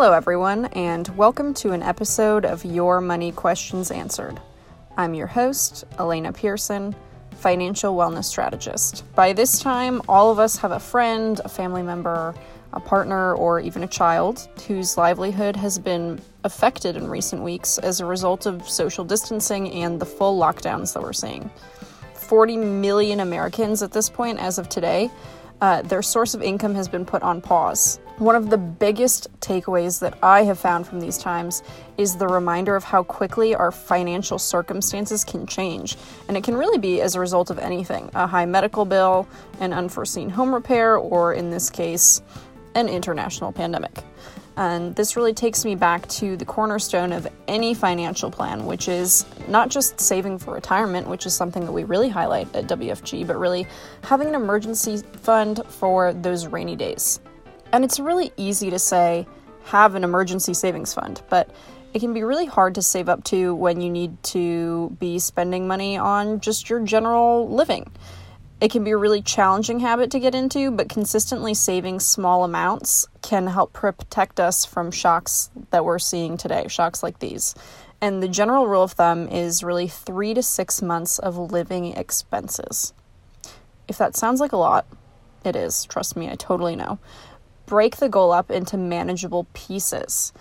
Hello, everyone, and welcome to an episode of Your Money Questions Answered. I'm your host, Elena Pearson, financial wellness strategist. By this time, all of us have a friend, a family member, a partner, or even a child whose livelihood has been affected in recent weeks as a result of social distancing and the full lockdowns that we're seeing. 40 million Americans at this point, as of today, uh, their source of income has been put on pause. One of the biggest takeaways that I have found from these times is the reminder of how quickly our financial circumstances can change. And it can really be as a result of anything a high medical bill, an unforeseen home repair, or in this case, an international pandemic. And this really takes me back to the cornerstone of any financial plan, which is not just saving for retirement, which is something that we really highlight at WFG, but really having an emergency fund for those rainy days. And it's really easy to say, have an emergency savings fund, but it can be really hard to save up to when you need to be spending money on just your general living. It can be a really challenging habit to get into, but consistently saving small amounts can help protect us from shocks that we're seeing today, shocks like these. And the general rule of thumb is really three to six months of living expenses. If that sounds like a lot, it is. Trust me, I totally know. Break the goal up into manageable pieces.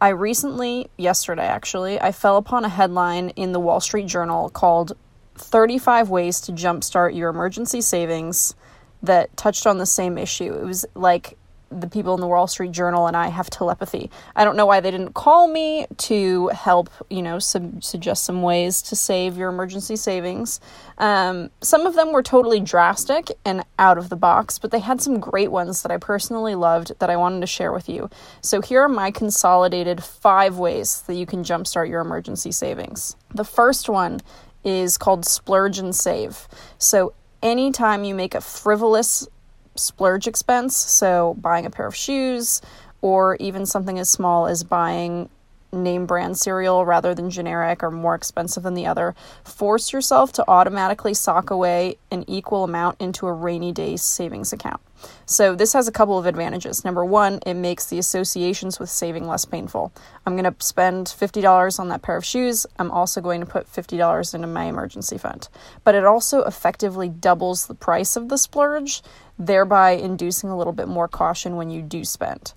I recently, yesterday actually, I fell upon a headline in the Wall Street Journal called 35 ways to jumpstart your emergency savings that touched on the same issue. It was like the people in the Wall Street Journal and I have telepathy. I don't know why they didn't call me to help, you know, sub- suggest some ways to save your emergency savings. Um, some of them were totally drastic and out of the box, but they had some great ones that I personally loved that I wanted to share with you. So here are my consolidated five ways that you can jumpstart your emergency savings. The first one is called splurge and save. So anytime you make a frivolous splurge expense, so buying a pair of shoes or even something as small as buying name brand cereal rather than generic or more expensive than the other, force yourself to automatically sock away an equal amount into a rainy day savings account. So, this has a couple of advantages. Number one, it makes the associations with saving less painful. I'm going to spend $50 on that pair of shoes. I'm also going to put $50 into my emergency fund. But it also effectively doubles the price of the splurge, thereby inducing a little bit more caution when you do spend.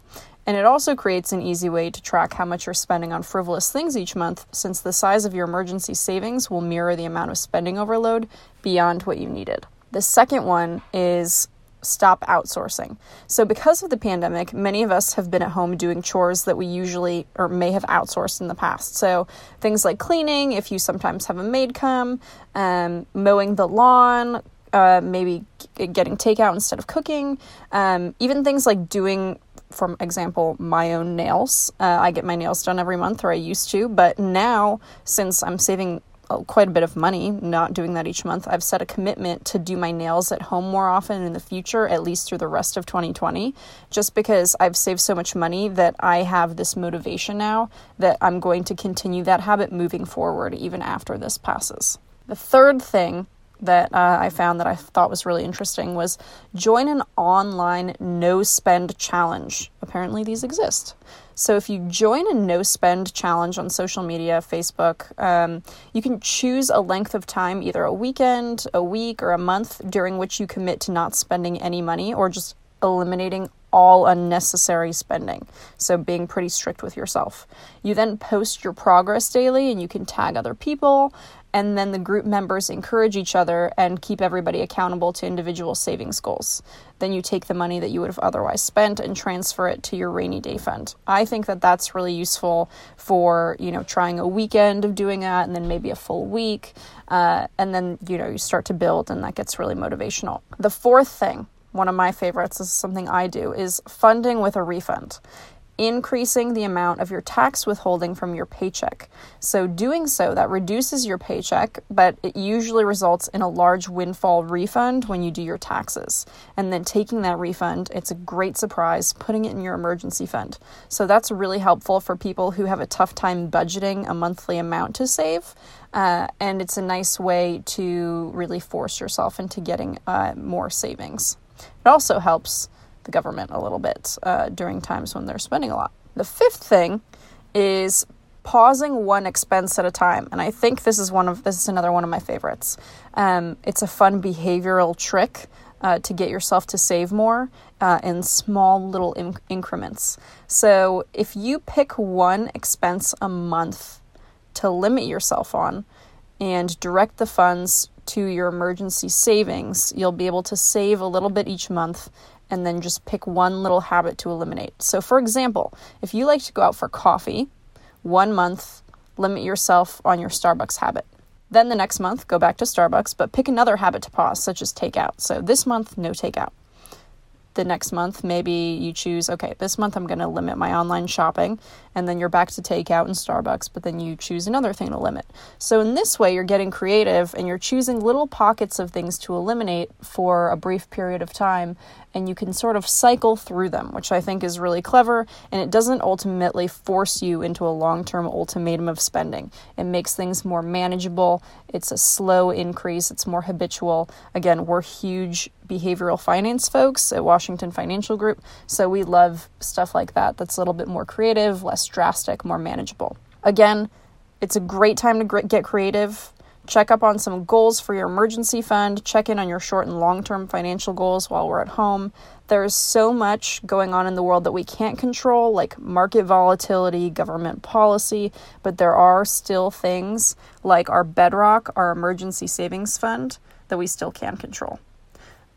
And it also creates an easy way to track how much you're spending on frivolous things each month, since the size of your emergency savings will mirror the amount of spending overload beyond what you needed. The second one is stop outsourcing. So, because of the pandemic, many of us have been at home doing chores that we usually or may have outsourced in the past. So, things like cleaning, if you sometimes have a maid come, um, mowing the lawn, uh, maybe getting takeout instead of cooking, um, even things like doing for example, my own nails. Uh, I get my nails done every month, or I used to, but now, since I'm saving uh, quite a bit of money not doing that each month, I've set a commitment to do my nails at home more often in the future, at least through the rest of 2020, just because I've saved so much money that I have this motivation now that I'm going to continue that habit moving forward even after this passes. The third thing that uh, I found that I thought was really interesting was join an online no spend challenge. Apparently, these exist. So, if you join a no spend challenge on social media, Facebook, um, you can choose a length of time, either a weekend, a week, or a month, during which you commit to not spending any money or just eliminating all unnecessary spending. So, being pretty strict with yourself. You then post your progress daily and you can tag other people and then the group members encourage each other and keep everybody accountable to individual savings goals. Then you take the money that you would have otherwise spent and transfer it to your rainy day fund. I think that that's really useful for, you know, trying a weekend of doing that and then maybe a full week. Uh, and then, you know, you start to build and that gets really motivational. The fourth thing, one of my favorites, this is something I do, is funding with a refund increasing the amount of your tax withholding from your paycheck. So, doing so, that reduces your paycheck, but it usually results in a large windfall refund when you do your taxes. And then taking that refund, it's a great surprise, putting it in your emergency fund. So, that's really helpful for people who have a tough time budgeting a monthly amount to save. Uh, and it's a nice way to really force yourself into getting uh, more savings. It also helps the government a little bit uh, during times when they're spending a lot. The fifth thing is pausing one expense at a time. And I think this is one of this is another one of my favorites. Um, it's a fun behavioral trick uh, to get yourself to save more uh, in small little in- increments. So if you pick one expense a month to limit yourself on and direct the funds to your emergency savings, you'll be able to save a little bit each month and then just pick one little habit to eliminate. So, for example, if you like to go out for coffee, one month, limit yourself on your Starbucks habit. Then the next month, go back to Starbucks, but pick another habit to pause, such as takeout. So this month, no takeout. The next month, maybe you choose, okay, this month I'm going to limit my online shopping, and then you're back to takeout and Starbucks, but then you choose another thing to limit. So in this way, you're getting creative and you're choosing little pockets of things to eliminate for a brief period of time and you can sort of cycle through them, which I think is really clever. And it doesn't ultimately force you into a long term ultimatum of spending. It makes things more manageable. It's a slow increase, it's more habitual. Again, we're huge behavioral finance folks at Washington Financial Group, so we love stuff like that that's a little bit more creative, less drastic, more manageable. Again, it's a great time to get creative. Check up on some goals for your emergency fund. Check in on your short and long term financial goals while we're at home. There's so much going on in the world that we can't control, like market volatility, government policy, but there are still things like our bedrock, our emergency savings fund, that we still can control.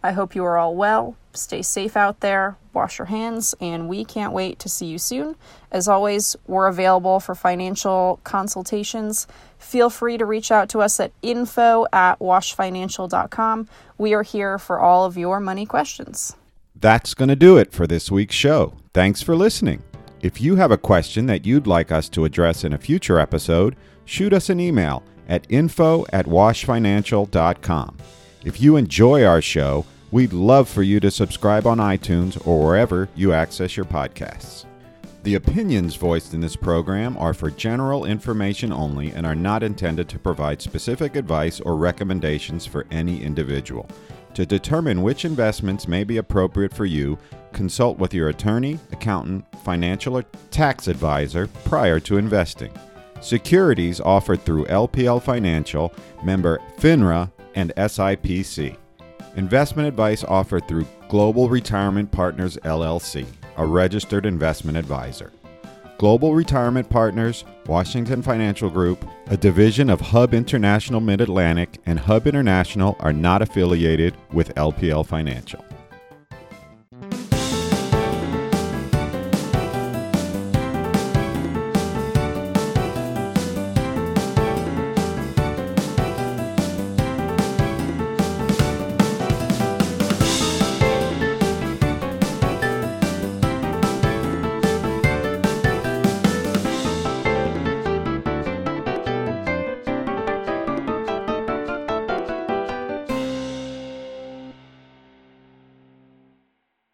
I hope you are all well. Stay safe out there, wash your hands, and we can't wait to see you soon. As always, we're available for financial consultations. Feel free to reach out to us at info at washfinancial.com. We are here for all of your money questions. That's going to do it for this week's show. Thanks for listening. If you have a question that you'd like us to address in a future episode, shoot us an email at info at washfinancial.com. If you enjoy our show, We'd love for you to subscribe on iTunes or wherever you access your podcasts. The opinions voiced in this program are for general information only and are not intended to provide specific advice or recommendations for any individual. To determine which investments may be appropriate for you, consult with your attorney, accountant, financial, or tax advisor prior to investing. Securities offered through LPL Financial, member FINRA, and SIPC. Investment advice offered through Global Retirement Partners LLC, a registered investment advisor. Global Retirement Partners, Washington Financial Group, a division of Hub International Mid Atlantic, and Hub International are not affiliated with LPL Financial.